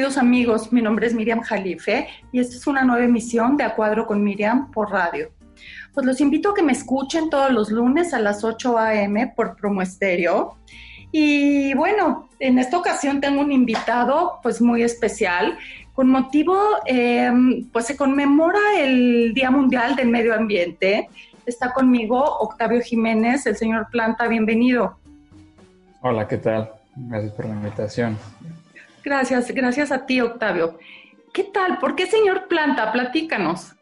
queridos amigos, mi nombre es Miriam Jalife y esta es una nueva emisión de A Cuadro con Miriam por radio. Pues los invito a que me escuchen todos los lunes a las 8 a.m. por Promo Estéreo. Y bueno, en esta ocasión tengo un invitado pues muy especial. Con motivo, em, pues se conmemora el Día Mundial del Medio Ambiente. Está conmigo Octavio Jiménez, el señor Planta, bienvenido. Hola, ¿qué tal? Gracias por la invitación. Gracias, gracias a ti, Octavio. ¿Qué tal? ¿Por qué señor Planta? Platícanos.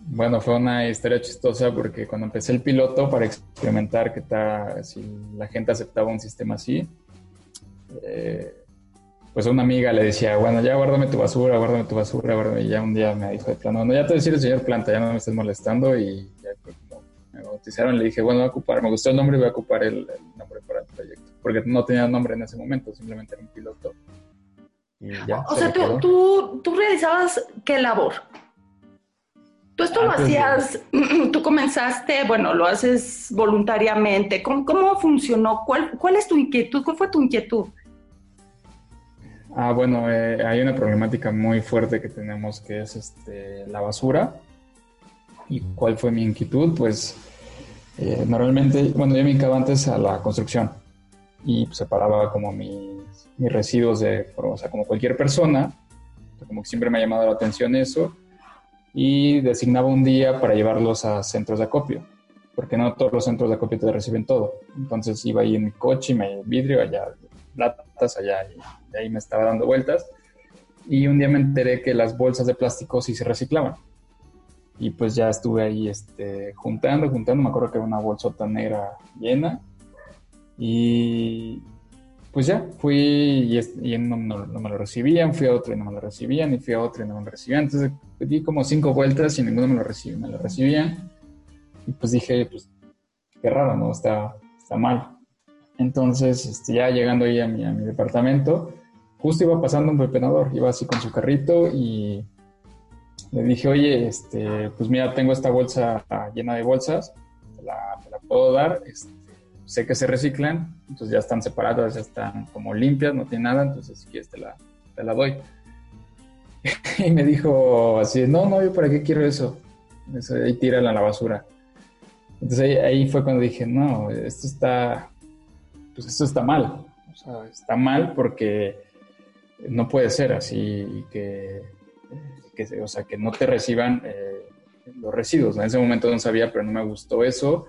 Bueno, fue una historia chistosa porque cuando empecé el piloto para experimentar qué tal, si la gente aceptaba un sistema así, eh, pues una amiga le decía, bueno, ya guárdame tu basura, guárdame tu basura, guárdame. Y ya un día me dijo de plano, no, ya te voy a decir el señor Planta, ya no me estés molestando. Y ya me bautizaron, le dije, bueno, voy a ocupar, me gustó el nombre y voy a ocupar el, nombre para porque no tenía nombre en ese momento, simplemente era un piloto. Y ya, o sea, tú, tú, tú, realizabas qué labor? Tú esto lo hacías, tú comenzaste, bueno, lo haces voluntariamente. ¿Cómo, cómo funcionó? ¿Cuál, ¿Cuál es tu inquietud? ¿Cuál fue tu inquietud? Ah, bueno, eh, hay una problemática muy fuerte que tenemos que es este, la basura. ¿Y cuál fue mi inquietud? Pues eh, normalmente, bueno, yo me dedicaba antes a la construcción y separaba como mis, mis residuos de, o sea, como cualquier persona, como que siempre me ha llamado la atención eso, y designaba un día para llevarlos a centros de acopio, porque no todos los centros de acopio te reciben todo. Entonces iba ahí en mi coche, me vidrio, allá latas, allá, y ahí me estaba dando vueltas. Y un día me enteré que las bolsas de plástico sí se reciclaban. Y pues ya estuve ahí este, juntando, juntando. Me acuerdo que era una bolsota negra llena y pues ya, fui y, no, me lo recibían, fui a otro y no me lo recibían, y fui a otro y no me lo recibían. Entonces di como cinco vueltas y ninguno me lo, recibía, me lo recibían. Y pues dije, pues qué raro, ¿no? Está, está mal. Entonces, este, ya llegando ahí a mi, a mi departamento, justo iba pasando un pepenador, iba así con su carrito y le dije, oye, este, pues mira, tengo esta bolsa llena de bolsas, te la puedo dar, este, sé que se reciclan, entonces ya están separadas, ya están como limpias, no tiene nada, entonces si quieres te la, te la doy. y me dijo así, no, no, yo para qué quiero eso, eso ahí tírala a la basura. Entonces ahí, fue cuando dije, no, esto está, pues esto está mal, o sea, está mal porque no puede ser así que, que o sea, que no te reciban eh, los residuos. En ese momento no sabía, pero no me gustó eso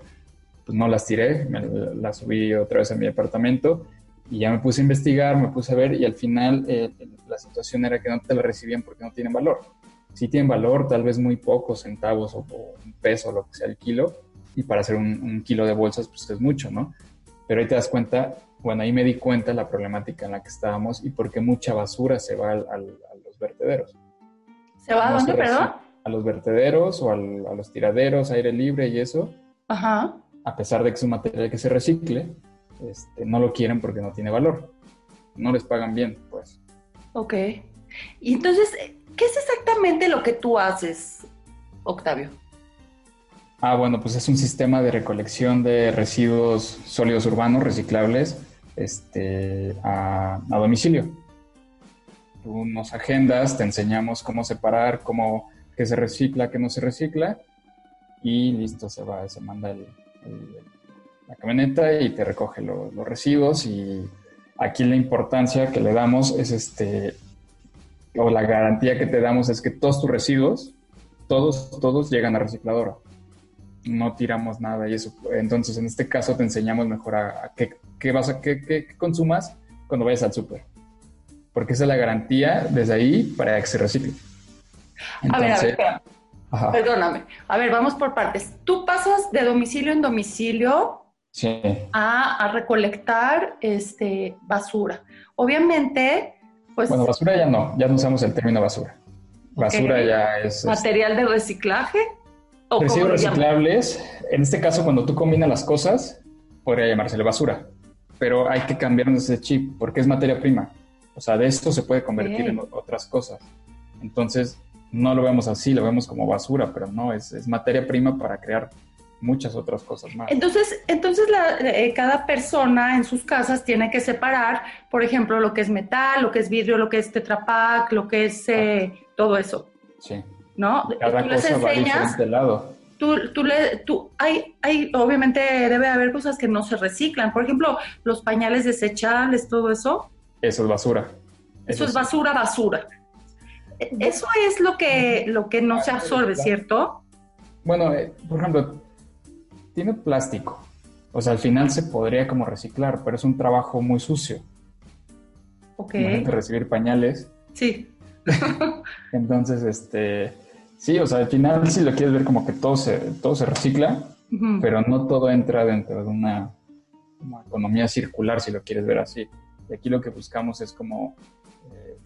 pues no las tiré, me las subí otra vez a mi departamento y ya me puse a investigar, me puse a ver y al final eh, la situación era que no te la recibían porque no tienen valor. Sí tienen valor, tal vez muy pocos centavos o, un peso, lo que sea el kilo, y para hacer un, kilo de bolsas pues es mucho, ¿no? Pero ahí te das cuenta, bueno, ahí me di cuenta la problemática en la que estábamos y por qué mucha basura se va a los vertederos. ¿Se va a dónde, perdón? A los vertederos o a los tiraderos, aire libre y eso. Ajá a pesar de que es un material que se recicle, este, no lo quieren porque no tiene valor. No les pagan bien, pues. Ok. Y entonces, ¿qué es exactamente lo que tú haces, Octavio? Ah, bueno, pues es un sistema de recolección de residuos sólidos urbanos reciclables este, a, a domicilio. Tú nos agendas, te enseñamos cómo separar, cómo qué se recicla, qué no se recicla, y listo, se va, se manda el, la camioneta y te recoge los residuos y aquí la importancia que le damos es este, o la garantía que te damos es que todos tus residuos, todos, todos llegan a recicladora. No tiramos nada y eso. Entonces, en este caso te enseñamos mejor a, qué, vas a, qué, consumas cuando vayas al súper. Porque esa es la garantía desde ahí para que se recicle. a ver, a ver, Perdóname. A ver, vamos por partes. Tú pasas de domicilio en domicilio a, recolectar este, basura. Obviamente, pues... Bueno, basura ya no, ya no usamos el término basura. Basura ya es... ¿Material de reciclaje? ¿O Residuos reciclables. En este caso, cuando tú combinas las cosas, podría llamársele basura. Pero hay que cambiarnos ese chip porque es materia prima. O sea, de esto se puede convertir en otras cosas. Entonces, no lo vemos así, lo vemos como basura, pero no, es, materia prima para crear muchas otras cosas más. Entonces, entonces eh, cada persona en sus casas tiene que separar, por ejemplo, lo que es metal, lo que es vidrio, lo que es tetrapack, lo que es eh, todo eso. Sí. ¿No? Cada Tú cosa enseñas, lado. tú, tú le, tú, hay, hay, obviamente debe haber cosas que no se reciclan. Por ejemplo, los pañales desechables, todo eso. Eso es basura. Eso es basura, basura. Eso es lo que, lo que no se absorbe, ¿cierto? Bueno, eh, por ejemplo, tiene plástico. O sea, al final se podría como reciclar, pero es un trabajo muy sucio. Ok. Imagínate recibir pañales. Sí. Entonces, este, sí, o sea, al final si lo quieres ver como que todo se, todo se recicla, pero no todo entra dentro de una, una economía circular, si lo quieres ver así. Y aquí lo que buscamos es como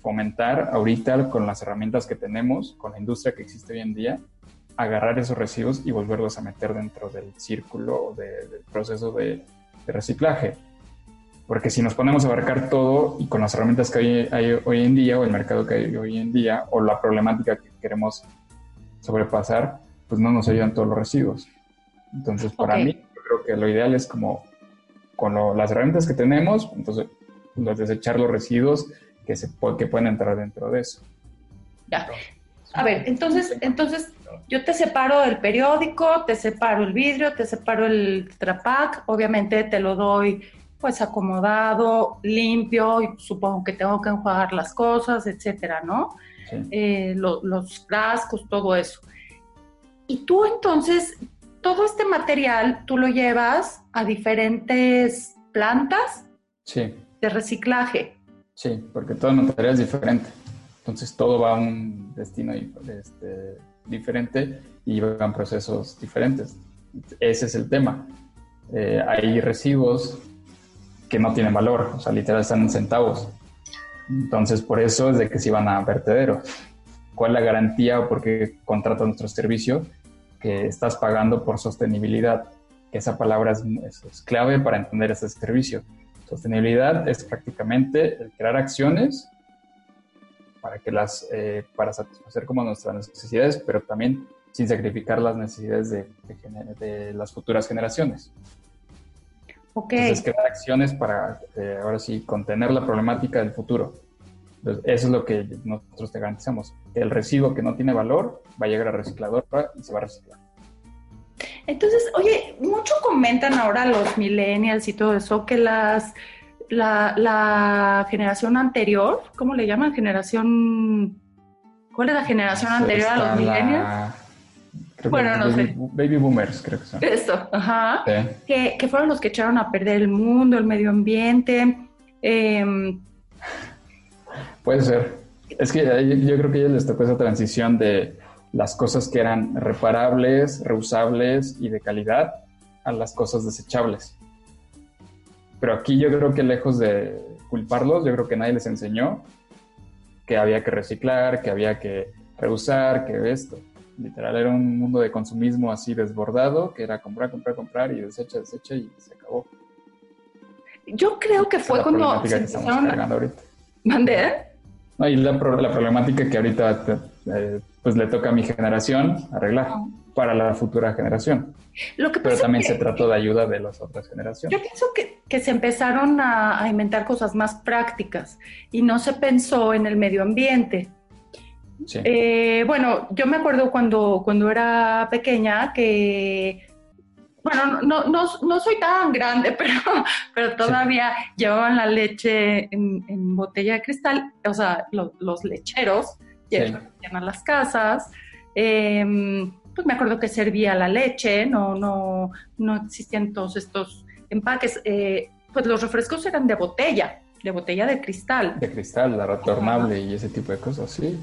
fomentar ahorita con las herramientas que tenemos, con la industria que existe hoy en día, agarrar esos residuos y volverlos a meter dentro del círculo o de- del proceso de, de reciclaje. Porque si nos ponemos a abarcar todo y con las herramientas que hay, hay hoy en día o el mercado que hay hoy en día o la problemática que queremos sobrepasar, pues no nos ayudan todos los residuos. Entonces, para Ok. mí, yo creo que lo ideal es como con lo- las herramientas que tenemos, entonces los desechar los residuos que, se, que pueden entrar dentro de eso. Ya. A ver, entonces, entonces yo te separo el periódico, te separo el vidrio, te separo el tetrapack, obviamente te lo doy pues acomodado, limpio, y supongo que tengo que enjuagar las cosas, etcétera, ¿no? Sí. Eh, lo- los frascos, todo eso. Y tú entonces, todo este material, tú lo llevas a diferentes plantas sí, de reciclaje. Sí, porque todo el material es diferente. Entonces todo va a un destino este, diferente y van procesos diferentes. Ese es el tema. Eh, hay residuos que no tienen valor, o sea, literal están en centavos. Entonces, por eso es de que se van a vertederos. ¿Cuál es la garantía o por qué contratas nuestro servicio? Que estás pagando por sostenibilidad. Esa palabra es- es clave para entender ese servicio. Sostenibilidad es prácticamente el crear acciones para que las eh, para satisfacer como nuestras necesidades, pero también sin sacrificar las necesidades de, de de las futuras generaciones. Ok. Entonces, crear acciones para, eh, ahora sí, contener la problemática del futuro. Entonces, eso es lo que nosotros te garantizamos. El residuo que no tiene valor va a llegar a recicladora y se va a reciclar. Entonces, oye, mucho comentan ahora los millennials y todo eso que las la, la generación anterior, ¿cómo le llaman? Generación ¿Cuál es la generación anterior a los la- millennials? Bueno, no baby, sé. baby boomers, creo que son. Esto, ajá. Sí. Que, que fueron los que echaron a perder el mundo, el medio ambiente. em, Puede ser. Es que ellos- yo creo que a ellos les tocó esa transición de las cosas que eran reparables, reusables y de calidad a las cosas desechables. Pero aquí yo creo que lejos de culparlos, yo creo que nadie les enseñó que había que reciclar, que había que reusar, que esto. Literal era un mundo de consumismo así desbordado, que era comprar, comprar, comprar y desecha, desecha y se acabó. yo creo que Esa fue cuando se que estamos empezaron a... ¿Mandé? No, y la, la problemática que ahorita eh, pues le toca a mi generación arreglar para la futura generación. Lo que Pero también que- se trató de ayuda de las otras generaciones. Yo pienso que, que se empezaron a, a inventar cosas más prácticas y no se pensó en el medio ambiente. Sí. Eh, bueno, yo me acuerdo cuando, cuando era pequeña que, bueno, no, no, no soy tan grande, pero, pero todavía llevaban la leche en, en botella de cristal, o sea, lo- los lecheros Sí. llegaban a las casas. eh, pues me acuerdo que servía la leche, no, no, no existían todos estos empaques. eh, pues los refrescos eran de botella, de botella de cristal. de cristal, la retornable y ese tipo de cosas, sí.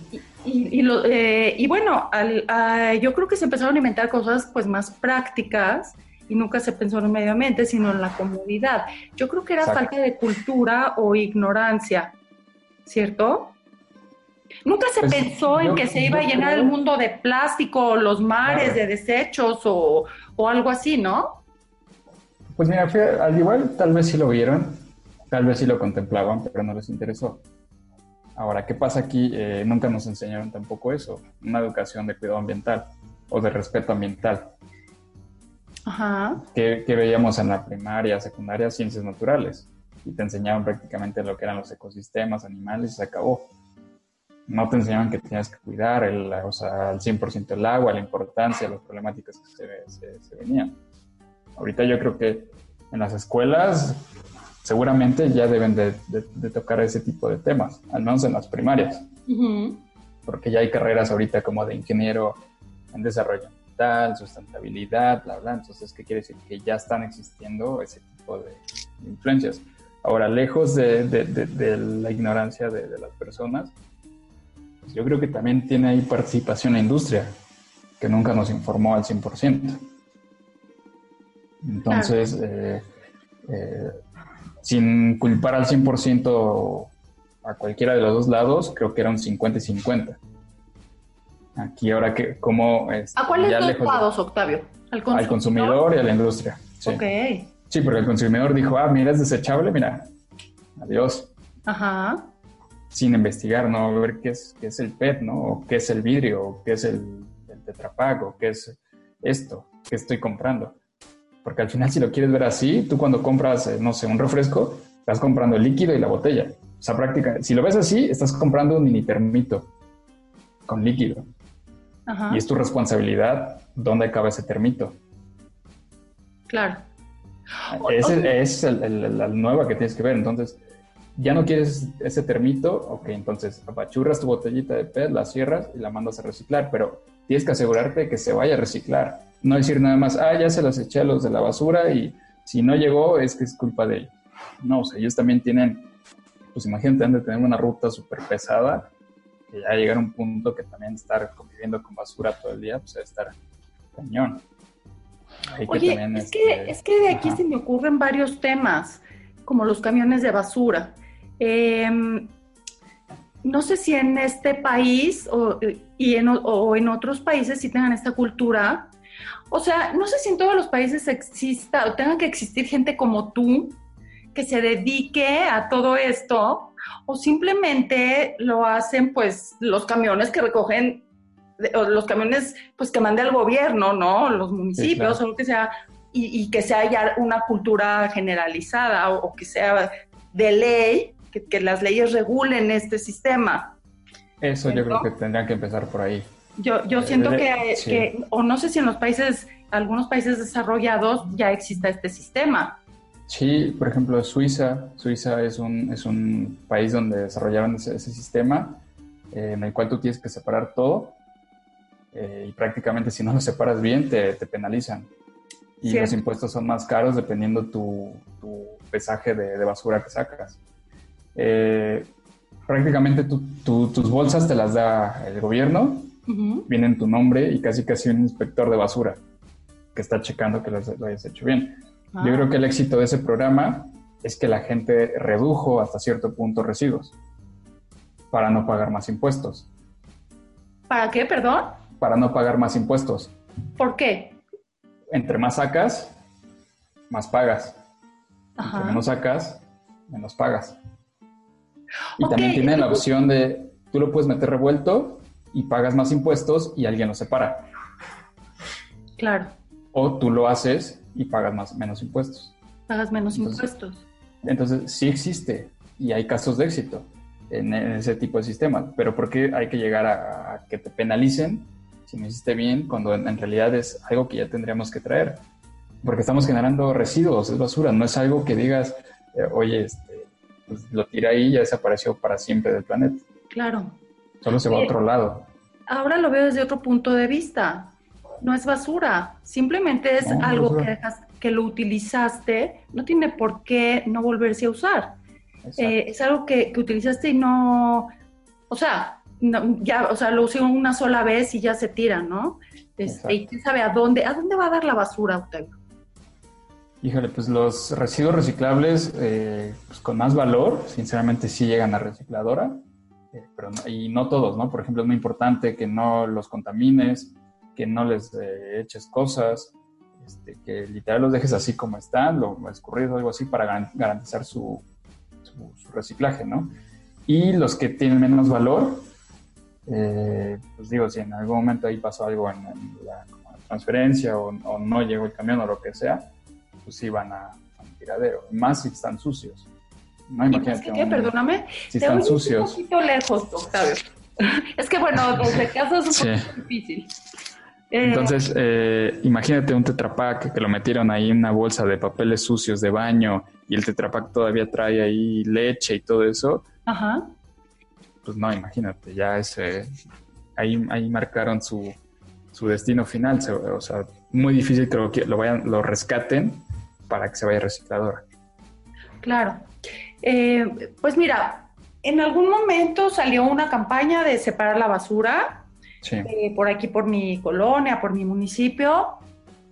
Y, y lo- eh, y bueno, al- a- yo creo que se empezaron a inventar cosas pues más prácticas y nunca se pensó en el medio ambiente, sino en la comodidad. Yo creo que era Exacto. falta de cultura o ignorancia, ¿cierto? Nunca se Pues, pensó en yo- que se iba a llenar creo- el mundo de plástico, los mares de desechos o, o algo así, ¿no? Pues mira, fue- al igual tal vez sí lo vieron, tal vez sí lo contemplaban, pero no les interesó. Ahora, ¿qué pasa aquí? Eh, nunca nos enseñaron tampoco eso, una educación de cuidado ambiental o de respeto ambiental. Ajá. que, veíamos en la primaria, secundaria, ciencias naturales. Y te enseñaban prácticamente lo que eran los ecosistemas, animales y se acabó. No te enseñaban que tenías que cuidar el, o sea, al 100% el agua, la importancia, las problemáticas que se, venían. Ahorita yo creo que en las escuelas seguramente ya deben de, tocar ese tipo de temas, al menos en las primarias. Porque ya hay carreras ahorita como de ingeniero en desarrollo sustentabilidad, bla, bla. Entonces, ¿qué quiere decir? Que ya están existiendo ese tipo de influencias. Ahora, lejos de, la ignorancia de, las personas, yo creo que también tiene ahí participación la industria, que nunca nos informó al 100%. Entonces, eh, eh, sin culpar al 100% a cualquiera de los dos lados, creo que era un 50 y 50. Aquí ahora que como... Este, ¿A cuáles dos lados, Octavio? ¿Al consumidor? y a la industria. Sí. Ok. Sí, porque el consumidor dijo, ah, mira, es desechable, mira, adiós. Ajá. Sin investigar, ¿no? Ver qué es, qué es el PET, ¿no? O qué es el vidrio, o qué es el, el tetrapack, o qué es esto, qué estoy comprando. Porque al final, si lo quieres ver así, tú cuando compras, eh, no sé, un refresco, estás comprando el líquido y la botella. O sea, práctica, si lo ves así, estás comprando un mini termito con líquido. Y es tu responsabilidad dónde acaba ese termito. Claro. Esa es la nueva que tienes que ver. Entonces, ya no quieres ese termito, ok, entonces apachurras tu botellita de PET, la cierras y la mandas a reciclar, pero tienes que asegurarte que se vaya a reciclar. No decir nada más, ah, ya se las eché a los de la basura y si no llegó es que es culpa de ellos. No, o sea, ellos también tienen, pues imagínate, han de tener una ruta súper pesada que ya llegar a un punto que también estar conviviendo con basura todo el día, pues debe estar cañón. Oye, es, que, este, es que de aquí se me ocurren varios temas, como los camiones de basura. Em, no sé si en este país o, y en, o en otros países sí tengan esta cultura. O sea, no sé si en todos los países exista o tenga que existir gente como tú que se dedique a todo esto o simplemente lo hacen pues los camiones que recogen, o los camiones pues que mande el gobierno, ¿no? Los municipios o lo que sea, y, que sea ya una cultura generalizada o, que sea de ley, que, las leyes regulen este sistema. Eso yo creo que tendrían que empezar por ahí. Yo, yo siento que, que, o no sé si en los países, algunos países desarrollados ya exista este sistema Sí, por ejemplo, Suiza. Suiza es un, es un país donde desarrollaron ese, sistema eh, en el cual tú tienes que separar todo eh, y prácticamente si no lo separas bien te, penalizan. Y los impuestos son más caros dependiendo tu, tu pesaje de, basura que sacas. Eh, prácticamente tus bolsas te las da el gobierno, viene en tu nombre y casi casi un inspector de basura que está checando que lo hayas hecho bien. Yo creo que el éxito de ese programa es que la gente redujo hasta cierto punto residuos para no pagar más impuestos. ¿Para qué, perdón? Para no pagar más impuestos. ¿Por qué? Entre más sacas, más pagas. Entre menos sacas, menos pagas. Y también tiene la opción de, tú lo puedes meter revuelto y pagas más impuestos y alguien lo separa. Claro. O tú lo haces y pagas más, menos impuestos. Pagas menos impuestos. Entonces, sí existe y hay casos de éxito en, ese tipo de sistemas, pero ¿por qué hay que llegar a, que te penalicen si no hiciste bien cuando en, realidad es algo que ya tendríamos que traer? Porque estamos generando residuos, es basura, no es algo que digas, eh, oye, este, pues, lo tira ahí y ya desapareció para siempre del planeta. Claro. Solo se va a otro lado. Ahora lo veo desde otro punto de vista no es basura, simplemente es algo que, que lo utilizaste, no tiene por qué no volverse a usar. Eh, es algo que, utilizaste y no, o sea, ya, o sea, lo usé una sola vez y ya se tira, ¿no? Este, y quién sabe a dónde, a dónde va a dar la basura, Octavio. Híjole, pues los residuos reciclables eh, pues con más valor, sinceramente sí llegan a recicladora, eh, pero y no todos, ¿no? Por ejemplo, es muy importante que no los contamines, que no les eh, eches cosas, este, que literal los dejes así como están, lo escurrido o algo así para garantizar su, su, reciclaje, ¿no? Y los que tienen menos valor, eh, pues digo, si en algún momento ahí pasó algo en, la, transferencia o, no llegó el camión o lo que sea, pues sí van a, un tiradero, más si están sucios. No, imagínate. ¿Qué? Perdóname. Si están sucios. Un poquito lejos, Octavio. es que bueno, desde casa es un poco difícil. Eh, Entonces, eh, imagínate un tetrapack que lo metieron ahí en una bolsa de papeles sucios de baño y el tetrapack todavía trae ahí leche y todo eso. Ajá. Pues no, imagínate, ya ese, ahí, ahí marcaron su, su destino final. O sea, muy difícil que lo, lo, vayan, lo rescaten para que se vaya recicladora. Claro. Eh, pues mira, en algún momento salió una campaña de separar la basura eh, por aquí, por mi colonia, por mi municipio.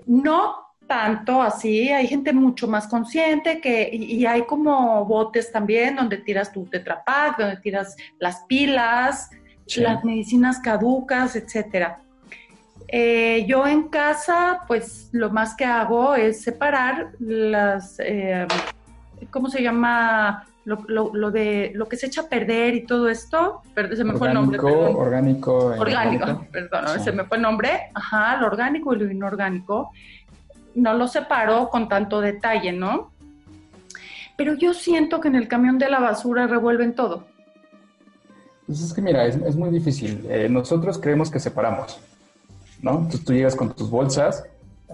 No tanto así, hay gente mucho más consciente que, y, hay como botes también donde tiras tu tetrapack, donde tiras las pilas, las medicinas caducas, etcétera. Eh, yo en casa, pues lo más que hago es separar las, eh, ¿cómo se llama? lo, lo, de lo que se echa a perder y todo esto, se me fue el nombre. Orgánico, orgánico. perdón, se me fue el nombre, ajá, lo orgánico y lo inorgánico. No lo separo con tanto detalle, ¿no? Pero yo siento que en el camión de la basura revuelven todo. Pues es que mira, es, es muy difícil. Eh, nosotros creemos que separamos, ¿no? Entonces tú llegas con tus bolsas,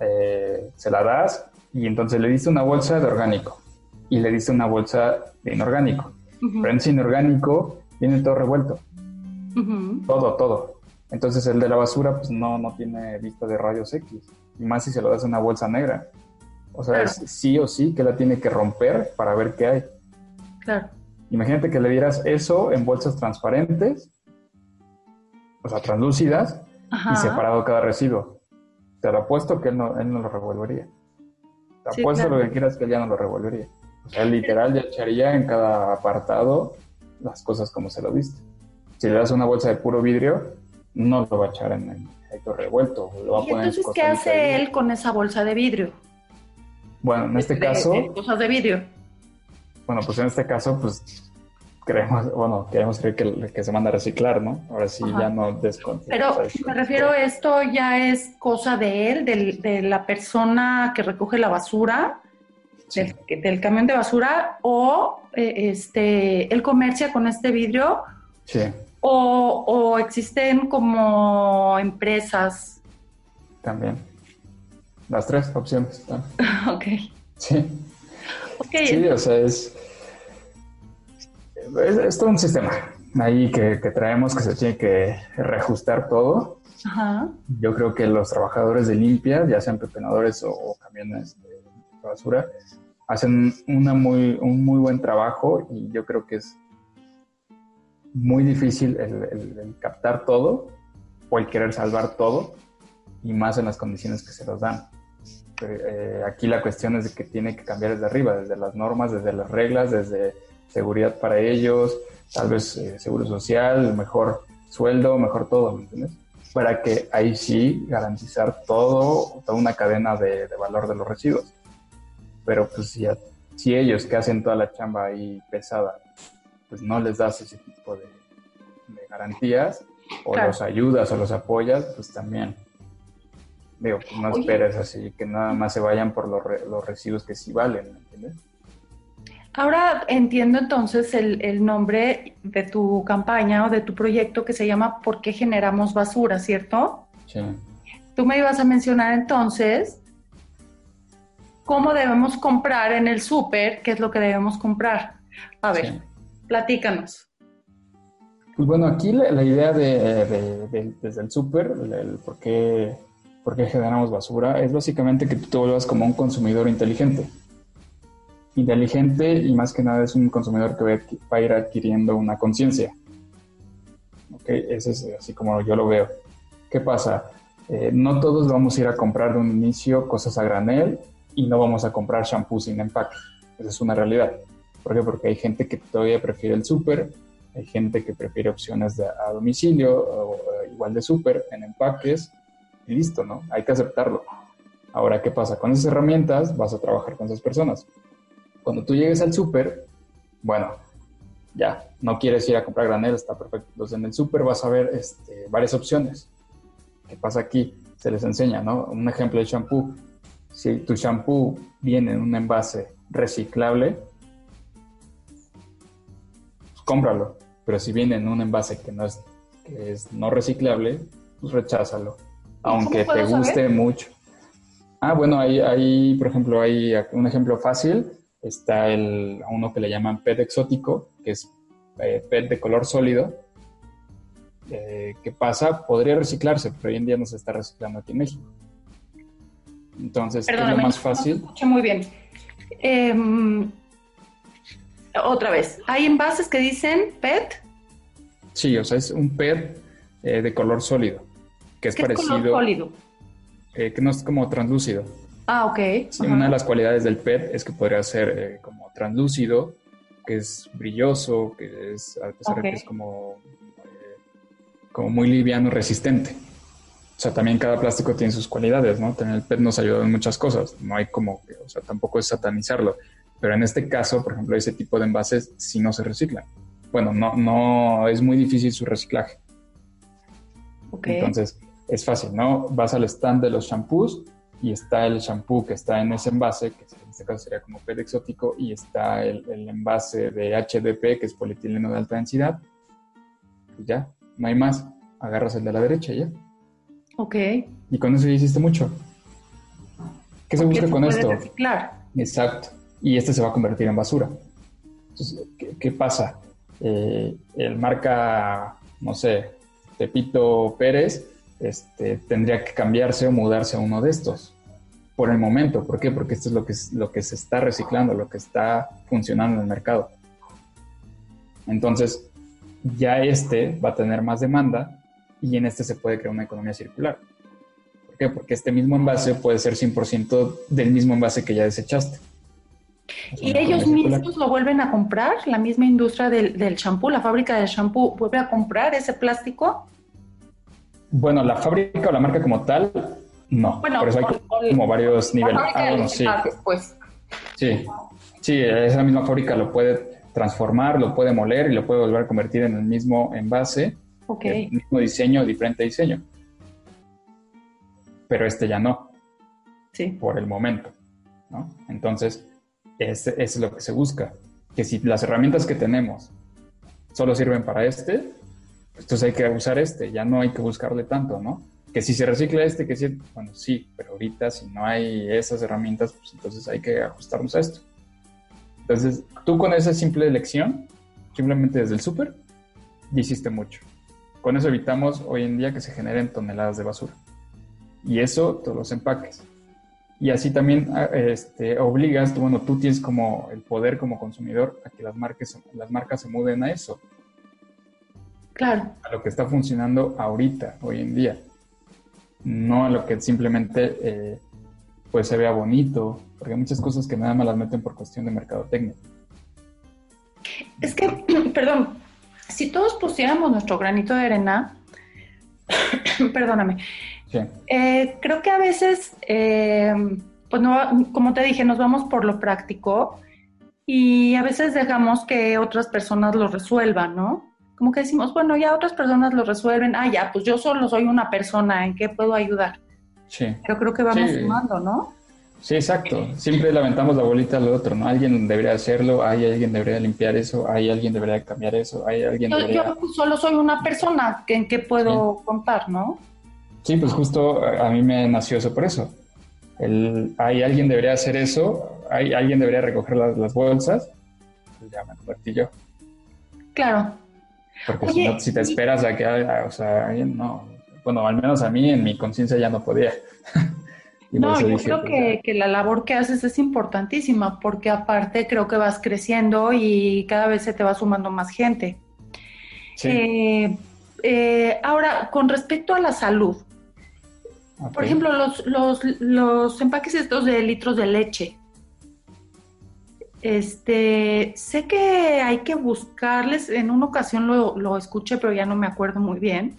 eh, se la das y entonces le diste una bolsa de orgánico y le diste una bolsa de inorgánico. Pero en ese inorgánico viene todo revuelto. Todo, todo. Entonces el de la basura pues no, no tiene vista de rayos X. Y más si se lo das en una bolsa negra. O sea, es sí o sí que la tiene que romper para ver qué hay. Claro. Imagínate que le dieras eso en bolsas transparentes, o sea, translúcidas, y separado cada residuo. Te lo apuesto que él no, él no lo revolvería. Te apuesto lo que quieras que él ya no lo revolvería. O sea, literal ya echaría en cada apartado las cosas como se lo diste. Si le das una bolsa de puro vidrio, no lo va a echar en el revuelto. Lo va a poner entonces qué hace él con esa bolsa de vidrio? Bueno, en este caso... cosas de vidrio. Bueno, pues en este caso, pues creemos, bueno, queremos creer que, que se manda a reciclar, ¿no? Ahora sí ya no descontinuamos. Pero me refiero, esto ya es cosa de él, de la persona que recoge la basura, del, camión de basura o eh, este, él comercia con este vidrio sí. o, existen como empresas. También. Las tres opciones. ok. Sí. sí, o sea, es, es, todo un sistema ahí que, traemos que se tiene que reajustar todo. Ajá. Yo creo que los trabajadores de limpia, ya sean pepenadores o camiones de basura, hacen una muy, un muy buen trabajo y yo creo que es muy difícil el, captar todo o el querer salvar todo y más en las condiciones que se los dan. Eh, aquí la cuestión es de que tiene que cambiar desde arriba, desde las normas, desde las reglas, desde seguridad para ellos, tal vez eh, seguro social, mejor sueldo, mejor todo, ¿me entiendes? Para que ahí sí garantizar todo, toda una cadena de valor de los residuos pero pues si, si ellos que hacen toda la chamba ahí pesada, pues no les das ese tipo de, garantías, o los ayudas o los apoyas, pues también. Digo, pues no esperes así, que nada más se vayan por los, los residuos que sí valen, ¿me entiendes? Ahora entiendo entonces el, el, nombre de tu campaña o de tu proyecto que se llama ¿Por qué generamos basura, cierto? Sí. Tú me ibas a mencionar entonces cómo debemos comprar en el súper, qué es lo que debemos comprar. A ver, platícanos. Pues bueno, aquí la, idea de, desde el súper, el, por, qué, por qué generamos basura, es básicamente que tú te vuelvas como un consumidor inteligente. Inteligente y más que nada es un consumidor que va a ir adquiriendo una conciencia. ¿Ok? Ese es así como yo lo veo. ¿Qué pasa? Eh, no todos vamos a ir a comprar de un inicio cosas a granel y no vamos a comprar shampoo sin empaque. Esa es una realidad. ¿Por qué? Porque hay gente que todavía prefiere el súper, hay gente que prefiere opciones de, a domicilio o, igual de súper en empaques y listo, ¿no? Hay que aceptarlo. Ahora, ¿qué pasa? Con esas herramientas vas a trabajar con esas personas. Cuando tú llegues al súper, bueno, ya, no quieres ir a comprar granel, está perfecto. Entonces en el súper vas a ver este, varias opciones. ¿Qué pasa aquí? se les enseña, ¿no? Un ejemplo de shampoo. Si tu shampoo viene en un envase reciclable, pues cómpralo. Pero si viene en un envase que no es, que es no reciclable, pues recházalo. Aunque te guste mucho. Ah, bueno, ahí, ahí, por ejemplo, hay un ejemplo fácil. Está el, uno que le llaman PET exótico, que es eh, PET de color sólido. Eh, ¿Qué pasa? Podría reciclarse, pero hoy en día no se está reciclando aquí en México. Entonces, ¿qué es lo más fácil? No muy bien. Em, otra vez, ¿hay envases que dicen PET? Sí, o sea, es un PET eh, de color sólido, que es parecido. color sólido? Eh, que no es como translúcido. Ah, ok. una de las cualidades del PET es que podría ser eh, como translúcido, que es brilloso, que es, a pesar de que es como, como muy liviano, resistente. O sea, también cada plástico tiene sus cualidades, ¿no? También el PET nos ayuda en muchas cosas. No hay como, o sea, tampoco es satanizarlo. Pero en este caso, por ejemplo, ese tipo de envases sí no se reciclan. Bueno, no, no, es muy difícil su reciclaje. Okay. Entonces, es fácil, ¿no? Vas al stand de los shampoos y está el shampoo que está en ese envase, que en este caso sería como PET exótico, y está el, el envase de HDP, que es polietileno de alta densidad. Y ya, no hay más. Agarras el de la derecha y ya. Ok. Y con eso ya hiciste mucho. ¿Qué se busca con esto? Reciclar. Exacto. Y este se va a convertir en basura. Entonces, ¿qué, pasa? Eh, el marca, no sé, Tepito Pérez, este, tendría que cambiarse o mudarse a uno de estos por el momento. ¿Por qué? Porque esto es lo que, lo que se está reciclando, lo que está funcionando en el mercado. Entonces, ya este va a tener más demanda y en este se puede crear una economía circular. ¿Por qué? Porque este mismo envase puede ser 100% del mismo envase que ya desechaste. ¿Y ellos mismos lo vuelven a comprar? ¿La misma industria del champú, la fábrica del champú, vuelve a comprar ese plástico? Bueno, la fábrica o la marca como tal, no. Bueno, Por eso hay como varios niveles. Ah, sí. Pues. sí. Sí, esa misma fábrica lo puede transformar, lo puede moler y lo puede volver a convertir en el mismo envase. El mismo diseño, diferente diseño. Pero este ya no. Sí. Por el momento. ¿no? Entonces, eso es lo que se busca. Que si las herramientas que tenemos solo sirven para este, entonces hay que usar este, ya no hay que buscarle tanto, ¿no? Que si se recicla este, que sí, bueno, sí, pero ahorita si no hay esas herramientas, pues entonces hay que ajustarnos a esto. Entonces, tú con esa simple elección, simplemente desde el súper, hiciste mucho. Con eso evitamos hoy en día que se generen toneladas de basura. Y eso, todos los empaques. Y así también ah, este, obligas, bueno, tú tienes como el poder como consumidor a que las marcas, las marcas se muden a eso. Claro. A lo que está funcionando ahorita, hoy en día. No a lo que simplemente eh, pues se vea bonito, porque hay muchas cosas que nada más las meten por cuestión de mercadotecnia. Es que, perdón, si todos pusiéramos nuestro granito de arena, perdóname, eh, creo que a veces, eh, pues no, como te dije, nos vamos por lo práctico y a veces dejamos que otras personas lo resuelvan, ¿no? Como que decimos, bueno, ya otras personas lo resuelven, ah, ya, pues yo solo soy una persona, ¿en qué puedo ayudar? Sí. Pero creo que vamos sumando, ¿no? Sí, exacto. Siempre lamentamos la bolita al otro, ¿no? Alguien debería hacerlo, hay alguien debería limpiar eso, hay alguien debería cambiar eso, hay alguien yo, debería... Yo solo soy una persona, ¿en qué puedo contar, no? Sí, pues justo a mí me nació eso por eso. El, hay alguien debería hacer eso, hay alguien debería recoger las, bolsas, pues ya me convertí yo. Claro. Porque si, no, si te esperas a que o sea, alguien no, bueno, al menos a mí en mi conciencia ya no podía. no, yo creo pues, que, la labor que haces es importantísima porque aparte creo que vas creciendo y cada vez se te va sumando más gente. Eh, eh, ahora, con respecto a la salud, por ejemplo, los, los, los empaques estos de litros de leche, este, sé que hay que buscarles, en una ocasión lo, lo escuché, pero ya no me acuerdo muy bien.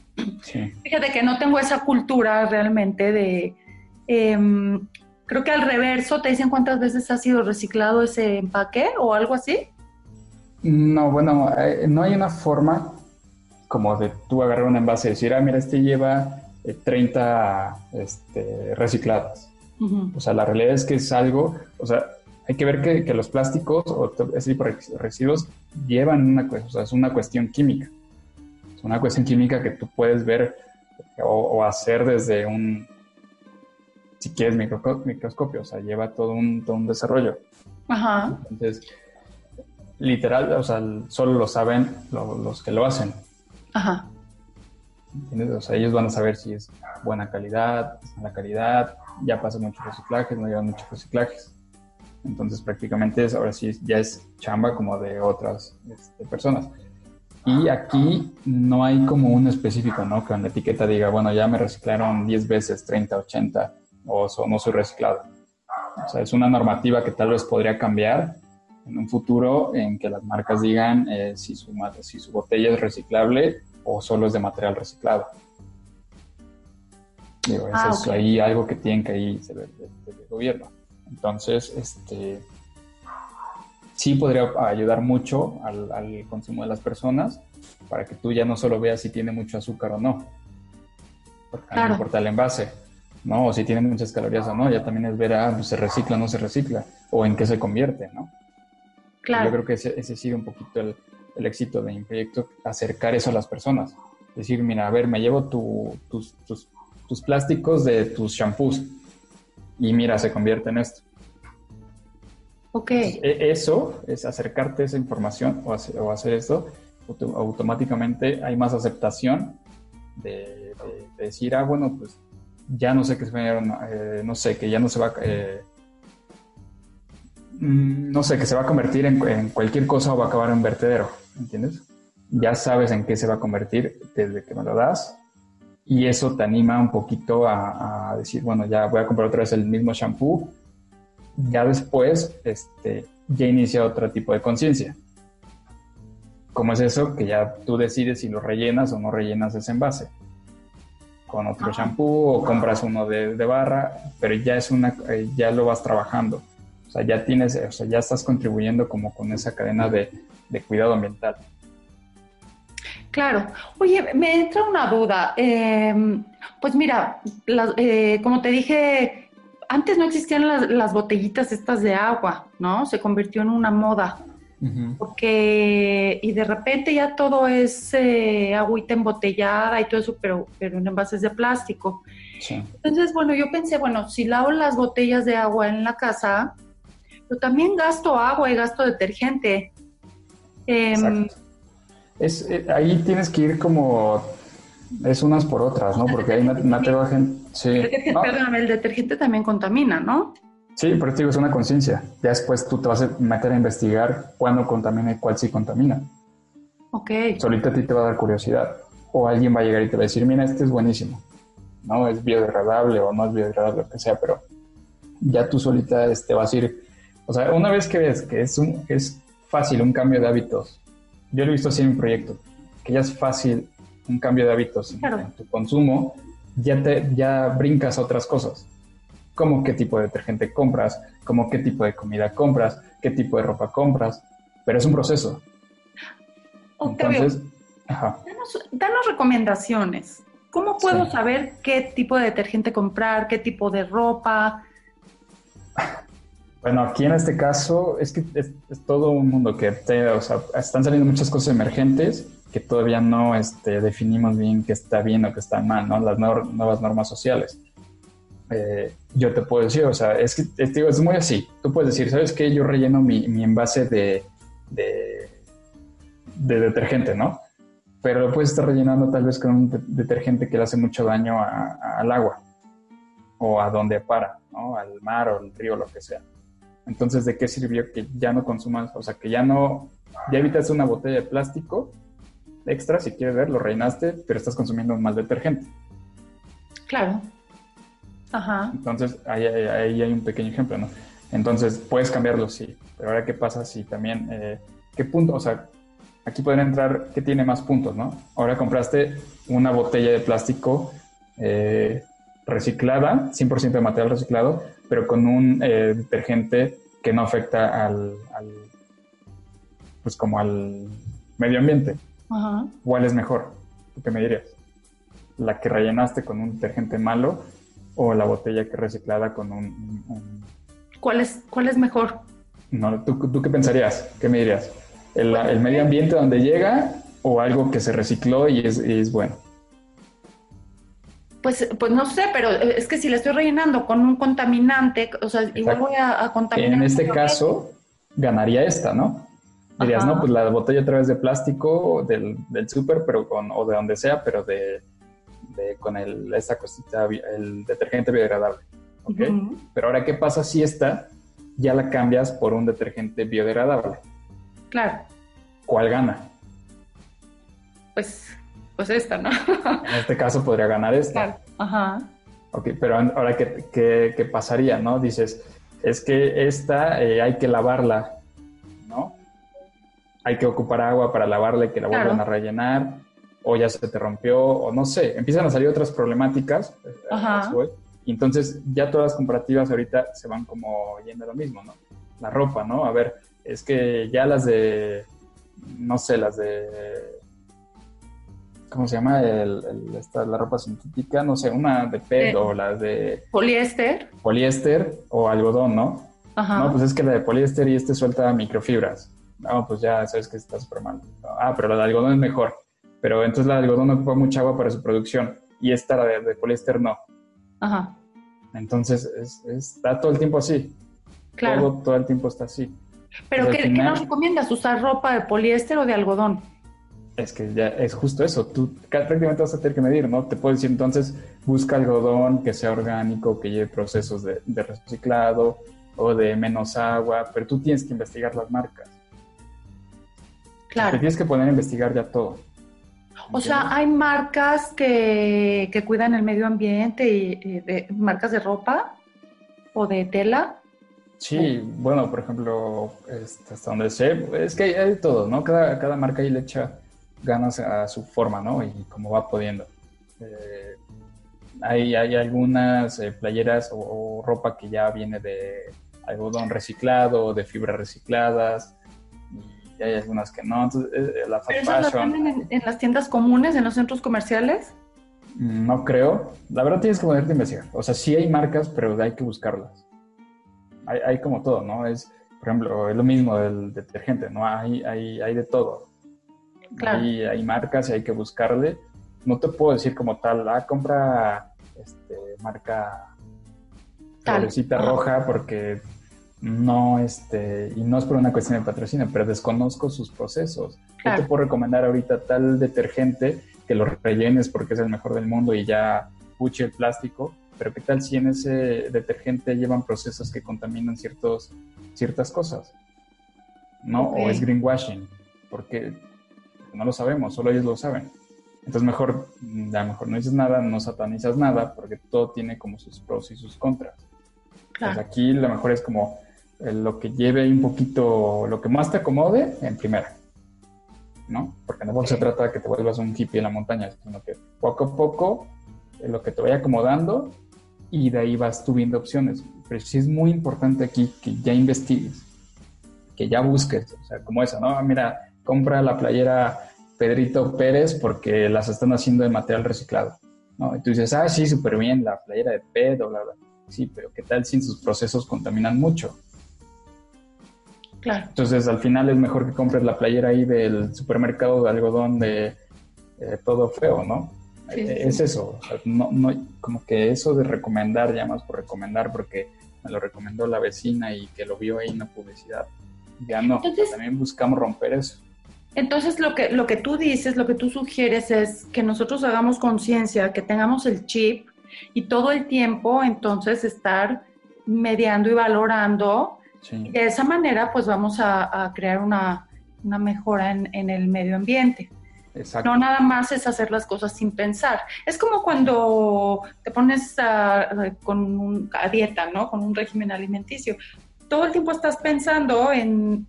Fíjate que no tengo esa cultura realmente de, Em, creo que al reverso te dicen cuántas veces ha sido reciclado ese empaque o algo así. No, bueno, eh, no hay una forma como de tú agarrar un envase y decir, ah, mira, este lleva 30 este, recicladas. O sea, la realidad es que es algo, o sea, hay que ver que, los plásticos o ese tipo de residuos llevan una, o sea, es una cuestión química. Es una cuestión química que tú puedes ver o, hacer desde un, si quieres, microscopio, o sea, lleva todo un, todo un desarrollo. Ajá. Entonces, literal, o sea, solo lo saben los que lo hacen. Ajá. O sea, ellos van a saber si es buena calidad, es mala calidad, ya pasa muchos reciclajes, no llevan muchos reciclajes. Entonces prácticamente es, ahora sí ya es chamba como de otras este, personas. Y aquí no hay como un específico, ¿no? Que la etiqueta diga, bueno, ya me reciclaron 10 veces, 30, 80, o no soy reciclado. O sea, es una normativa que tal vez podría cambiar en un futuro en que las marcas digan eh, si, su, si su botella es reciclable o solo es de material reciclado. Digo, ah, es ahí algo que tienen que ir del, gobierno. Entonces, este sí podría ayudar mucho al, consumo de las personas para que tú ya no solo veas si tiene mucho azúcar o no. Porque no importa el envase, ¿no? O si tiene muchas calorías o no. Ya también es ver, ah, pues, se recicla o no se recicla. O en qué se convierte, ¿no? Claro. Yo creo que ese, ese sigue un poquito el, el éxito de mi proyecto, acercar eso a las personas. Decir, mira, a ver, me llevo tus, tus, plásticos de tus shampoos y mira, se convierte en esto. Ok. E, eso es acercarte a esa información o hacer, esto, automáticamente hay más aceptación de, decir, ah, bueno, pues ya no sé qué eh, no sé, que ya no se va, eh, mm, no sé, que se va a convertir en, en, cualquier cosa o va a acabar en vertedero. ¿entiendes? Ya sabes en qué se va a convertir desde que me lo das y eso te anima un poquito a, decir, bueno, ya voy a comprar otra vez el mismo shampoo. Ya después, este, ya inicia otro tipo de conciencia. ¿Cómo es eso? Que ya tú decides si lo rellenas o no rellenas ese envase con otro shampoo o compras uno de, barra, pero ya es una, eh, ya lo vas trabajando. O sea, ya tienes, o sea, ya estás contribuyendo como con esa cadena de, de cuidado ambiental. Claro. Oye, me entra una duda. Em, pues mira, eh, como te dije, antes no existían las, botellitas estas de agua, ¿no? Se convirtió en una moda. Porque, y de repente ya todo es eh, agüita embotellada y todo eso, pero, pero en envases de plástico. Entonces, bueno, yo pensé, bueno, si lavo las botellas de agua en la casa, pero también gasto agua y gasto detergente. Em, es, eh, ahí tienes que ir como es unas por otras, ¿no? Porque ahí no, te bajen. Sí. Perdóname, el detergente también contamina, ¿no? Sí, pero te digo, es una conciencia. Ya después tú te vas a meter a investigar cuándo contamina y cuál sí contamina. Ok. Solita a ti te va a dar curiosidad. O alguien va a llegar y te va a decir, mira, este es buenísimo. No es biodegradable o no es biodegradable, lo que sea, pero ya tú solita te este, vas a ir. O sea, una vez que ves que es, un, es fácil un cambio de hábitos. Yo lo he visto así en mi proyecto, que ya es fácil un cambio de hábitos en, tu consumo, ya, te, ya brincas a otras cosas, como qué tipo de detergente compras, como qué tipo de comida compras, qué tipo de ropa compras, pero es un proceso. Entonces, Danos, recomendaciones. ¿Cómo puedo saber qué tipo de detergente comprar, qué tipo de ropa? Bueno, aquí en este caso es que es, todo un mundo que te, o sea, están saliendo muchas cosas emergentes que todavía no este, definimos bien qué está bien o qué está mal, ¿no? Las nuevas normas sociales. Eh, yo te puedo decir, o sea, es que digo, es muy así. Tú puedes decir, ¿sabes qué? Yo relleno mi, mi envase de, de, de, detergente, ¿no? Pero lo puedes estar rellenando tal vez con un detergente que le hace mucho daño al agua o a donde para, ¿no? Al mar o al río, lo que sea. Entonces, ¿de qué sirvió que ya no consumas, o sea, que ya no, ya evitas una botella de plástico extra, si quieres ver, lo reinaste, pero estás consumiendo más detergente. Claro. Ajá. Entonces, ahí, hay un pequeño ejemplo, ¿no? Entonces, puedes cambiarlo, sí, pero ahora, ¿qué pasa si también, eh, qué punto, o sea, aquí pueden entrar, ¿qué tiene más puntos, no? Ahora compraste una botella de plástico eh, reciclada, 100% de material reciclado, pero con un eh, detergente que no afecta al, pues como al medio ambiente. ¿Cuál es mejor? qué me dirías? la que rellenaste con un detergente malo o la botella que reciclada con un... ¿Cuál, es, ¿Cuál es mejor? No, ¿tú, qué pensarías? ¿Qué me dirías? ¿El, el medio ambiente donde llega o algo que se recicló y es, y es bueno? Pues, pues no sé, pero es que si le estoy rellenando con un contaminante, o sea, igual voy a, contaminar. En este caso, ganaría esta, ¿no? Dirías, no, pues la botella a través de plástico del, del súper, pero con, o de donde sea, pero de, con el, esta cosita, el detergente biodegradable. ¿Ok? Pero ahora, ¿qué pasa si esta ya la cambias por un detergente biodegradable? Claro. ¿Cuál gana? Pues pues esta, ¿no? en este caso podría ganar esta. Ajá. Ok, pero ahora, ¿qué, qué, pasaría, no? Dices, es que esta eh, hay que lavarla, ¿no? Hay que ocupar agua para lavarla y que la vuelvan a rellenar, o ya se te rompió, o no sé, empiezan a salir otras problemáticas. Eh, Ajá. Y entonces ya todas las comparativas ahorita se van como yendo a lo mismo, ¿no? La ropa, ¿no? A ver, es que ya las de, no sé, las de ¿cómo se llama? El, la ropa sintética, no sé, una de PET o las de... Poliéster. Poliéster o algodón, ¿no? Ajá. No, pues es que la de poliéster y este suelta microfibras. No, pues ya sabes que está súper mal. Ah, pero la de algodón es mejor. Pero entonces la de algodón ocupa mucha agua para su producción y esta, la de, poliéster, no. Ajá. Entonces está todo el tiempo así. Claro. Todo, todo el tiempo está así. ¿Pero qué, ¿qué nos recomiendas? ¿Usar ropa de poliéster o de algodón? Es que ya es justo eso, tú prácticamente vas a tener que medir, ¿no? Te puedo decir entonces, busca algodón que sea orgánico, que lleve procesos de, reciclado o de menos agua, pero tú tienes que investigar las marcas. Claro. Te tienes que poner a investigar ya todo. O sea, hay marcas que, cuidan el medio ambiente y, de, marcas de ropa o de tela. Sí, bueno, por ejemplo, este, hasta donde sé, es que hay, de todo, ¿no? Cada, cada marca ahí le echa ganas a su forma, ¿no? Y como va pudiendo. Eh, hay, hay, algunas eh, playeras o, ropa que ya viene de algodón reciclado, de fibras recicladas, y hay algunas que no. Entonces, eh, la fast fashion. En, en, las tiendas comunes, en los centros comerciales? No creo. La verdad tienes que ponerte a investigar. O sea, sí hay marcas, pero hay que buscarlas. Hay, hay como todo, ¿no? Es, por ejemplo, es lo mismo del detergente, ¿no? Hay, hay, hay de todo y hay marcas y hay que buscarle. No te puedo decir como tal, ah, compra este, marca florecita roja porque no, este, y no es por una cuestión de patrocinio, pero desconozco sus procesos. Yo te puedo recomendar ahorita tal detergente que lo rellenes porque es el mejor del mundo y ya puche el plástico, pero ¿qué tal si en ese detergente llevan procesos que contaminan ciertos, ciertas cosas? ¿No? O es greenwashing, porque no lo sabemos, solo ellos lo saben. Entonces mejor, a lo mejor no dices nada, no satanizas nada, porque todo tiene como sus pros y sus contras. Entonces aquí lo mejor es como eh, lo que lleve un poquito, lo que más te acomode en primera, ¿no? Porque no se trata de que te vuelvas un hippie en la montaña, sino que poco a poco eh, lo que te vaya acomodando y de ahí vas tú viendo opciones. Pero sí es muy importante aquí que ya investigues, que ya busques, o sea, como eso, ¿no? Mira, compra la playera Pedrito Pérez porque las están haciendo de material reciclado. ¿no? Y tú dices, ah, sí, súper bien, la playera de Pedro, bla, bla. Sí, pero ¿qué tal si sus procesos contaminan mucho? Claro. Entonces, al final es mejor que compres la playera ahí del supermercado de algodón de eh, todo feo, ¿no? Es eso, no, no, como que eso de recomendar, ya más por recomendar, porque me lo recomendó la vecina y que lo vio ahí en la publicidad. Ya no, también buscamos romper eso. Entonces, lo que, lo que tú dices, lo que tú sugieres es que nosotros hagamos conciencia, que tengamos el chip y todo el tiempo entonces estar mediando y valorando. de esa manera, pues vamos a, crear una, mejora en, el medio ambiente. Exacto. No nada más es hacer las cosas sin pensar. Es como cuando te pones con un, a dieta, ¿no? Con un régimen alimenticio. Todo el tiempo estás pensando en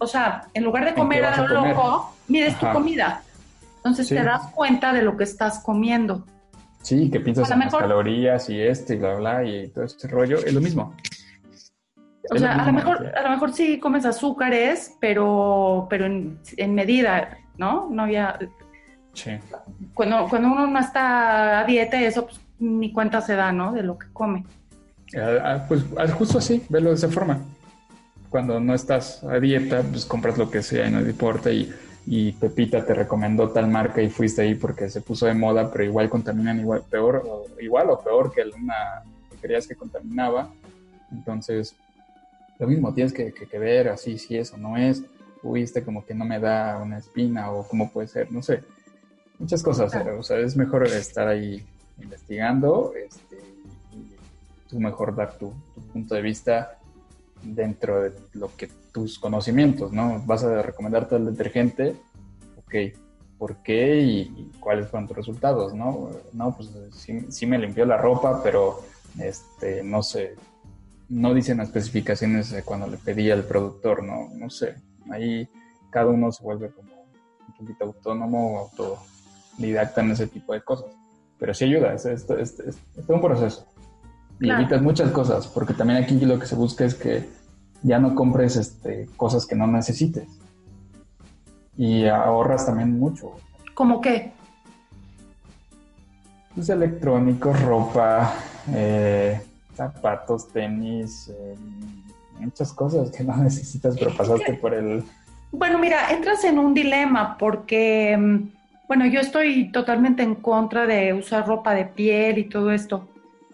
o sea, en lugar de comer a lo loco, mides tu comida. Entonces te das cuenta de lo que estás comiendo. Sí, que piensas en las calorías y este y bla, bla, y todo ese rollo. Es lo mismo. O sea, a lo, mejor, a lo mejor sí comes azúcares, pero, pero en, medida, ¿no? No había... Sí. Cuando, cuando uno no está a dieta, eso pues, ni cuenta se da, ¿no? De lo que come. Ah, ah, pues ah, justo así, verlo de esa forma. Cuando no estás a dieta, pues compras lo que sea y no te importa y, y Pepita te recomendó tal marca y fuiste ahí porque se puso de moda, pero igual contaminan igual peor o igual o peor que una que creías que contaminaba. Entonces, lo mismo, tienes que, que, ver así si eso no es, uy, este como que no me da una espina o cómo puede ser, no sé. Muchas cosas, o sea, es mejor estar ahí investigando este, y tú mejor dar tu, punto de vista dentro de lo que tus conocimientos, ¿no? Vas a recomendarte el detergente, ok, ¿por qué y, cuáles fueron tus resultados, no? No, pues sí, sí, me limpió la ropa, pero este, no sé, no dicen las especificaciones cuando le pedí al productor, no, no sé. Ahí cada uno se vuelve como un poquito autónomo o autodidacta en ese tipo de cosas. Pero sí ayuda, es, es, es, un proceso. Y evitas muchas cosas, porque también aquí lo que se busca es que ya no compres este, cosas que no necesites. Y ahorras también mucho. ¿Cómo qué? Pues electrónicos, ropa, eh, zapatos, tenis, eh, muchas cosas que no necesitas, pero pasaste por el... Bueno, mira, entras en un dilema porque, mm, bueno, yo estoy totalmente en contra de usar ropa de piel y todo esto,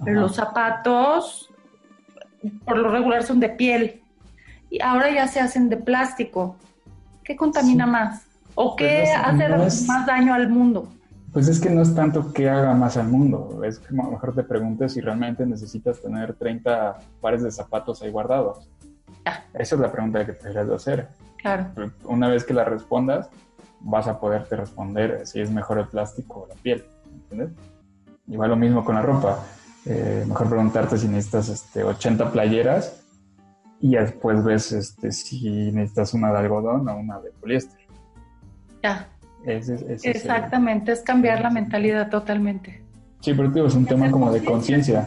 pero los zapatos, por lo regular, son de piel y ahora ya se hacen de plástico. ¿Qué contamina más? ¿O pues qué hace más daño al mundo? Pues es que no es tanto que haga más al mundo, es que a lo mejor te preguntes si realmente necesitas tener 30 pares de zapatos ahí guardados. Esa es la pregunta que te deberías de hacer. Claro. Una vez que la respondas, vas a poderte responder si es mejor el plástico o la piel, ¿entiendes? Igual lo mismo con la ropa. Eh, mejor preguntarte si necesitas este, 80 playeras y después ves este, si necesitas una de algodón o una de poliéster. Ya. Exactamente, es cambiar la mentalidad totalmente. Sí, pero digo, es un tema como de conciencia.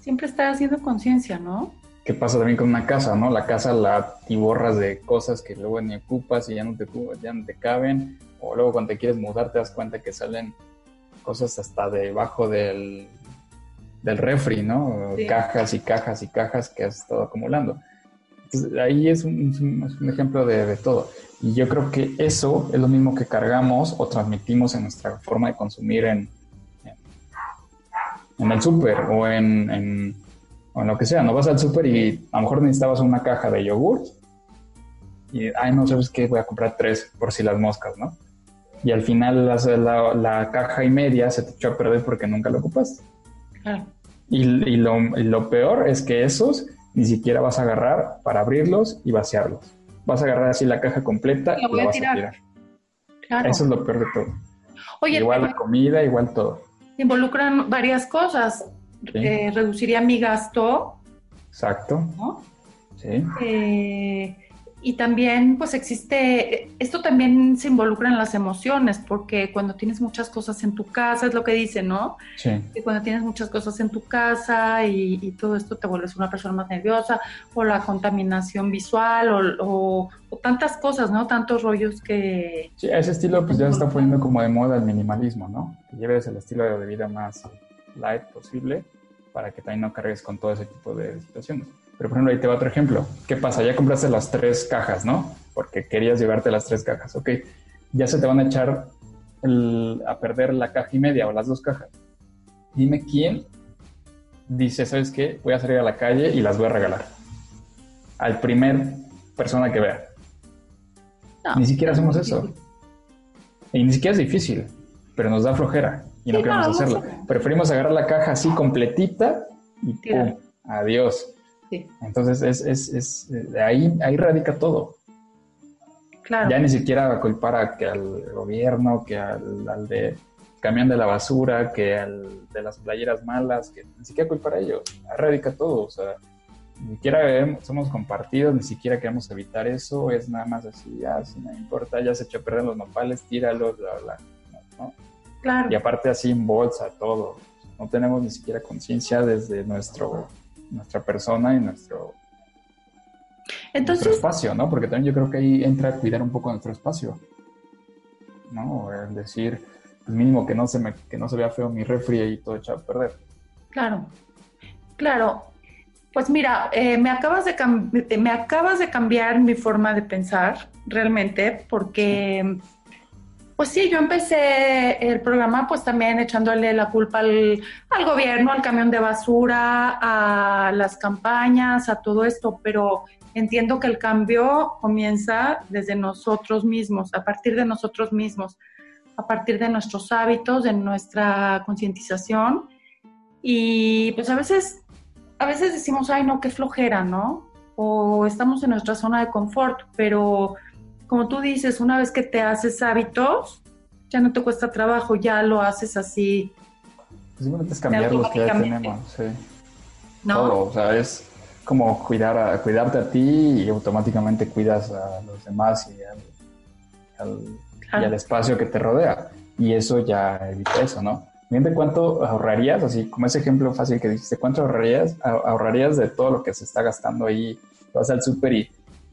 Siempre, estar haciendo conciencia, ¿no? ¿Qué pasa también con una casa, no? La casa la tiborras de cosas que luego ni ocupas y ya no te, ya no te caben. O luego cuando te quieres mudar te das cuenta que salen cosas hasta debajo del, del refri, ¿no? Cajas y cajas y cajas que has estado acumulando. Entonces, ahí es un, ejemplo de, todo. Y yo creo que eso es lo mismo que cargamos o transmitimos en nuestra forma de consumir en, en, el súper o en, en, lo que sea. No vas al súper y a lo mejor necesitabas una caja de yogur y, ay, no sabes qué, voy a comprar tres por si las moscas, ¿no? Y al final la, la, caja y media se te echó a perder porque nunca lo ocupaste. Y, y, lo, y lo peor es que esos ni siquiera vas a agarrar para abrirlos y vaciarlos. Vas a agarrar así la caja completa y la vas a tirar. Eso es lo peor de todo. igual la comida, igual todo. Involucran varias cosas. Eh, reduciría mi gasto. Exacto. ¿no? Sí. Eh, y también pues existe, esto también se involucra en las emociones, porque cuando tienes muchas cosas en tu casa, es lo que dice, ¿no? Sí. Y cuando tienes muchas cosas en tu casa y, todo esto te vuelves una persona más nerviosa, o la contaminación visual, o, tantas cosas, ¿no? Tantos rollos que... Sí, ese estilo pues ya se está poniendo como de moda el minimalismo, ¿no? Que lleves el estilo de vida más light posible para que también no cargues con todo ese tipo de situaciones. Pero, por ejemplo, ahí te va otro ejemplo. ¿Qué pasa? Ya compraste las tres cajas, ¿no? Porque querías llevarte las tres cajas. Ok, ya se te van a echar a perder la caja y media o las dos cajas. Dime quién dice, ¿sabes qué? Voy a salir a la calle y las voy a regalar. Al primer persona que vea. ni siquiera hacemos eso. Y ni siquiera es difícil, pero nos da flojera y no queremos hacerlo. Preferimos agarrar la caja así completita y ¡pum! Adiós. Entonces, es, es, es, ahí, ahí radica todo. Claro. Ya ni siquiera culpar a, que al gobierno, que al, de camión de la basura, que al de las playeras malas, que ni siquiera culpar a ellos. Ahí radica todo. O sea, ni siquiera somos compartidos, ni siquiera queremos evitar eso. Es nada más así, ya, si no importa, ya se echó a perder los nopales, tíralos, bla, bla. ¿no? Claro. Y aparte así en bolsa, todo. No tenemos ni siquiera conciencia desde nuestro nuestra persona y nuestro, Entonces, espacio, ¿no? Porque también yo creo que ahí entra a cuidar un poco nuestro espacio. ¿no? El decir, pues mínimo que no se me, que no se vea feo mi refri y todo echado a perder. Claro, claro. Pues mira, eh, me, acabas de me acabas de cambiar mi forma de pensar, realmente, porque... Pues sí, yo empecé el programa pues también echándole la culpa al, gobierno, al camión de basura, a las campañas, a todo esto, pero entiendo que el cambio comienza desde nosotros mismos, a partir de nosotros mismos, a partir de nuestros hábitos, de nuestra concientización. Y pues a veces, a veces decimos, ay no, qué flojera, ¿no? O estamos en nuestra zona de confort, pero como tú dices, una vez que te haces hábitos, ya no te cuesta trabajo, ya lo haces así. Simplemente es cambiar los que ya tenemos, sí. ¿No? Todo, o sea, es como cuidar a, cuidarte a ti y automáticamente cuidas a los demás y al, espacio que te rodea. Y eso ya evita eso, ¿no? Miente cuánto ahorrarías, así como ese ejemplo fácil que dijiste, ¿cuánto ahorrarías, ahorrarías de todo lo que se está gastando ahí? Vas al súper y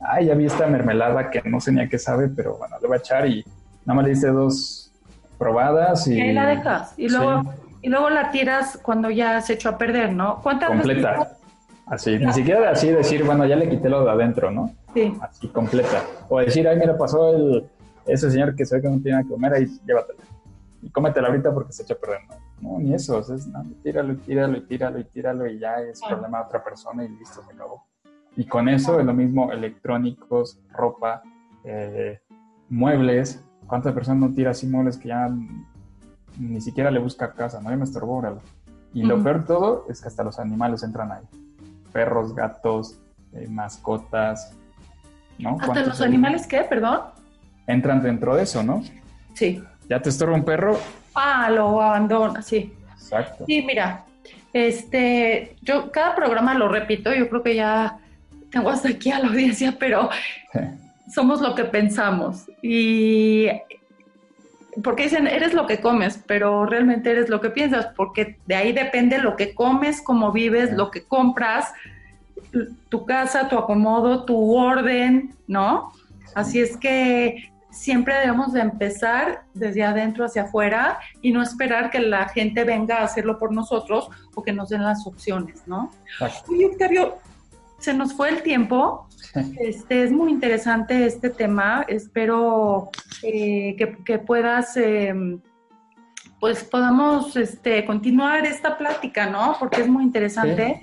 ay, ya vi esta mermelada que no sé ni a qué sabe, pero bueno, le voy a echar y nada más le hice dos probadas y... ahí la dejas. Y luego, y luego la tiras cuando ya se echó a perder, ¿no? ¿Cuántas Completa. Así, ni siquiera así decir, bueno, ya le quité lo de adentro, ¿no? Sí. Así, completa. O decir, ay, mira, pasó el, ese señor que se ve que no tiene que comer, ahí llévatela. Y cómetela ahorita porque se echa a perder, ¿no? No, ni eso, es, no, tíralo, tíralo, y tíralo, y tíralo, y ya es problema de otra persona y listo, se acabó. Y con eso es lo mismo electrónicos, ropa, eh, muebles. ¿Cuántas personas no tira así muebles que ya ni siquiera le busca casa? No, me estorbó, Y lo peor de todo es que hasta los animales entran ahí. Perros, gatos, eh, mascotas, ¿no? ¿Hasta los animales qué, perdón? Entran dentro de eso, ¿no? Sí. ¿Ya te estorba un perro? Ah, lo abandona, sí. Exacto. Sí, mira, este, yo cada programa lo repito, yo creo que ya tengo hasta aquí a la audiencia, pero somos lo que pensamos. Y porque dicen, eres lo que comes, pero realmente eres lo que piensas, porque de ahí depende lo que comes, cómo vives, lo que compras, tu casa, tu acomodo, tu orden, ¿no? Así es que siempre debemos de empezar desde adentro hacia afuera y no esperar que la gente venga a hacerlo por nosotros o que nos den las opciones, ¿no? Oye, Octavio, se nos fue el tiempo. Este, es muy interesante este tema. Espero eh, que, puedas, em, pues podamos este, continuar esta plática, ¿no? Porque es muy interesante.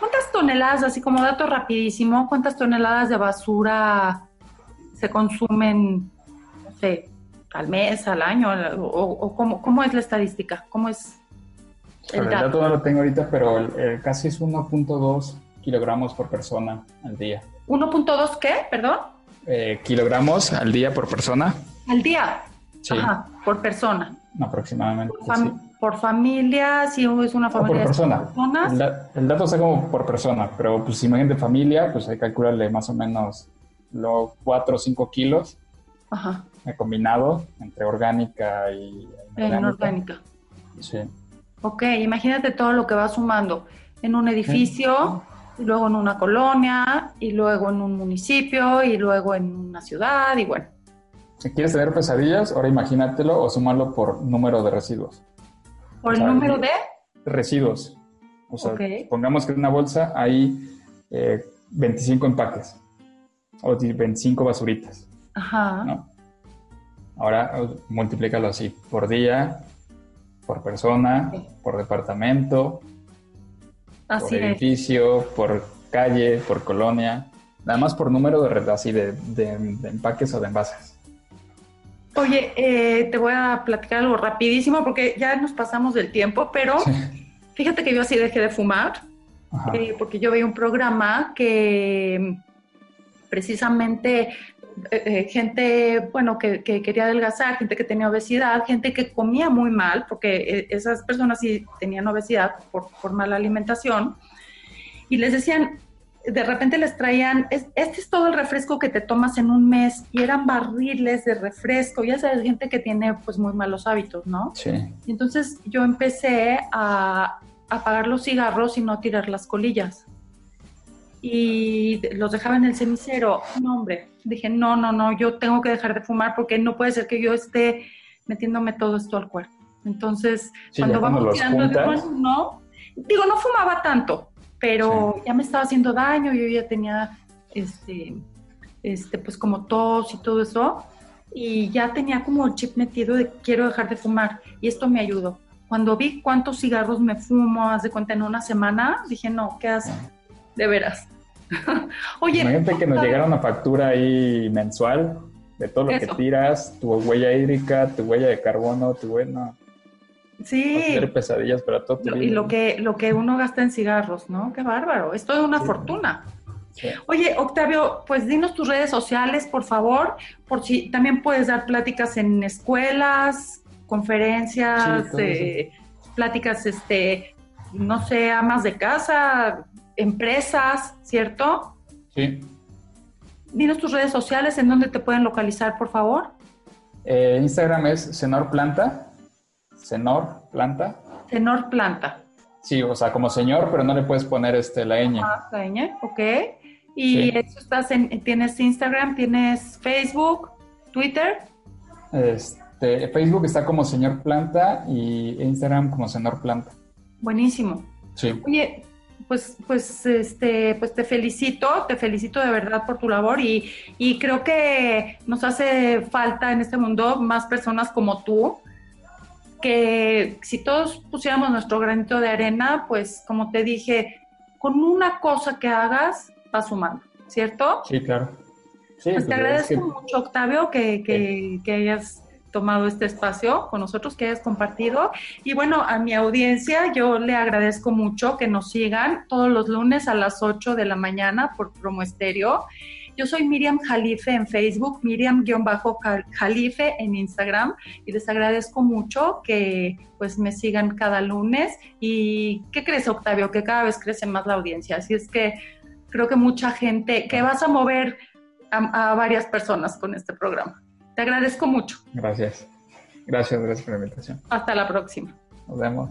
¿Cuántas toneladas, así como dato rapidísimo, cuántas toneladas de basura se consumen, no sé, al mes, al año? ¿O, cómo, es la estadística? ¿Cómo es el, dato? no lo tengo ahorita, pero casi es 1.2 kilogramos por persona al día. ¿1.2 qué? Perdón. Eh, kilogramos al día por persona. ¿Al día? Sí. Ajá, por persona. Aproximadamente. Por, familia, si es una familia por persona. personas. El, dato está como por persona, pero pues imagínate familia, pues hay que calcularle más o menos los 4 o 5 kilos. Ajá. Combinado entre orgánica y. Inorgánica. Sí. Ok, imagínate todo lo que va sumando en un edificio y luego en una colonia, y luego en un municipio, y luego en una ciudad, y bueno. Si quieres tener pesadillas, ahora imagínatelo o sumarlo por número de residuos. ¿Por el número de? Residuos. O sea, pongamos que en una bolsa hay 25 eh, empaques o 25 basuritas. Ajá. ¿no? Ahora multiplícalo así, por día, por persona, por departamento, por edificio, por calle, por colonia, nada más por número de red, así de, empaques o de envases. Oye, eh, te voy a platicar algo rapidísimo porque ya nos pasamos del tiempo, pero fíjate que yo así dejé de fumar, eh, porque yo veía un programa que precisamente eh, eh, gente, bueno, que, quería adelgazar, gente que tenía obesidad, gente que comía muy mal, porque eh, esas personas sí tenían obesidad por, por mala alimentación, y les decían, de repente les traían, este es todo el refresco que te tomas en un mes, y eran barriles de refresco, ya sabes, gente que tiene pues muy malos hábitos, ¿no? Sí. Y entonces yo empecé a apagar los cigarros y no tirar las colillas. y los dejaba en el cenicero. No, hombre, dije, no, no, no, yo tengo que dejar de fumar porque no puede ser que yo esté metiéndome todo esto al cuerpo. Entonces, cuando vamos tirando de no, digo, no fumaba tanto, pero ya me estaba haciendo daño, yo ya tenía, este, este, pues como tos y todo eso, y ya tenía como el chip metido de quiero dejar de fumar, y esto me ayudó. Cuando vi cuántos cigarros me fumo, haz de cuenta, en una semana, dije, no, ¿qué haces? De veras. Oye. Imagínate que nos llegara una factura ahí mensual de todo lo que tiras, tu huella hídrica, tu huella de carbono, tu huella. Sí. Tener pesadillas para todo Y lo que, lo que uno gasta en cigarros, ¿no? Qué bárbaro. Es toda una fortuna. Oye, Octavio, pues dinos tus redes sociales, por favor, por si también puedes dar pláticas en escuelas, conferencias, eh, pláticas, este, no sé, amas de casa, empresas, ¿cierto? Sí. Dinos tus redes sociales, en dónde te pueden localizar, por favor. Eh, Instagram es Senor Planta. Senor Planta. Senor Planta. Sí, o sea, como señor, pero no le puedes poner este, la ñ. Ah, la ñ, ok. ¿Y eso estás en, tienes Instagram, tienes Facebook, Twitter? Este, Facebook está como Señor Planta y Instagram como Senor Planta. Buenísimo. Sí. Oye, pues, pues, este, pues te felicito, te felicito de verdad por tu labor y, y creo que nos hace falta en este mundo más personas como tú, que si todos pusiéramos nuestro granito de arena, pues como te dije, con una cosa que hagas, vas sumando, ¿cierto? Sí, claro. Sí, pues te pues, agradezco mucho, Octavio, que, que, que hayas tomado este espacio con nosotros, que hayas compartido. Y bueno, a mi audiencia yo le agradezco mucho que nos sigan todos los lunes a las 8 de la mañana por Promo Estéreo. Yo soy Miriam Jalife en Facebook, Miriam-Jalife en Instagram y les agradezco mucho que pues me sigan cada lunes. ¿Y qué crees, Octavio? Que cada vez crece más la audiencia. Así es que creo que mucha gente, que vas a mover a varias personas con este programa. Te agradezco mucho. Gracias. Gracias, gracias por la invitación. Hasta la próxima. Nos vemos.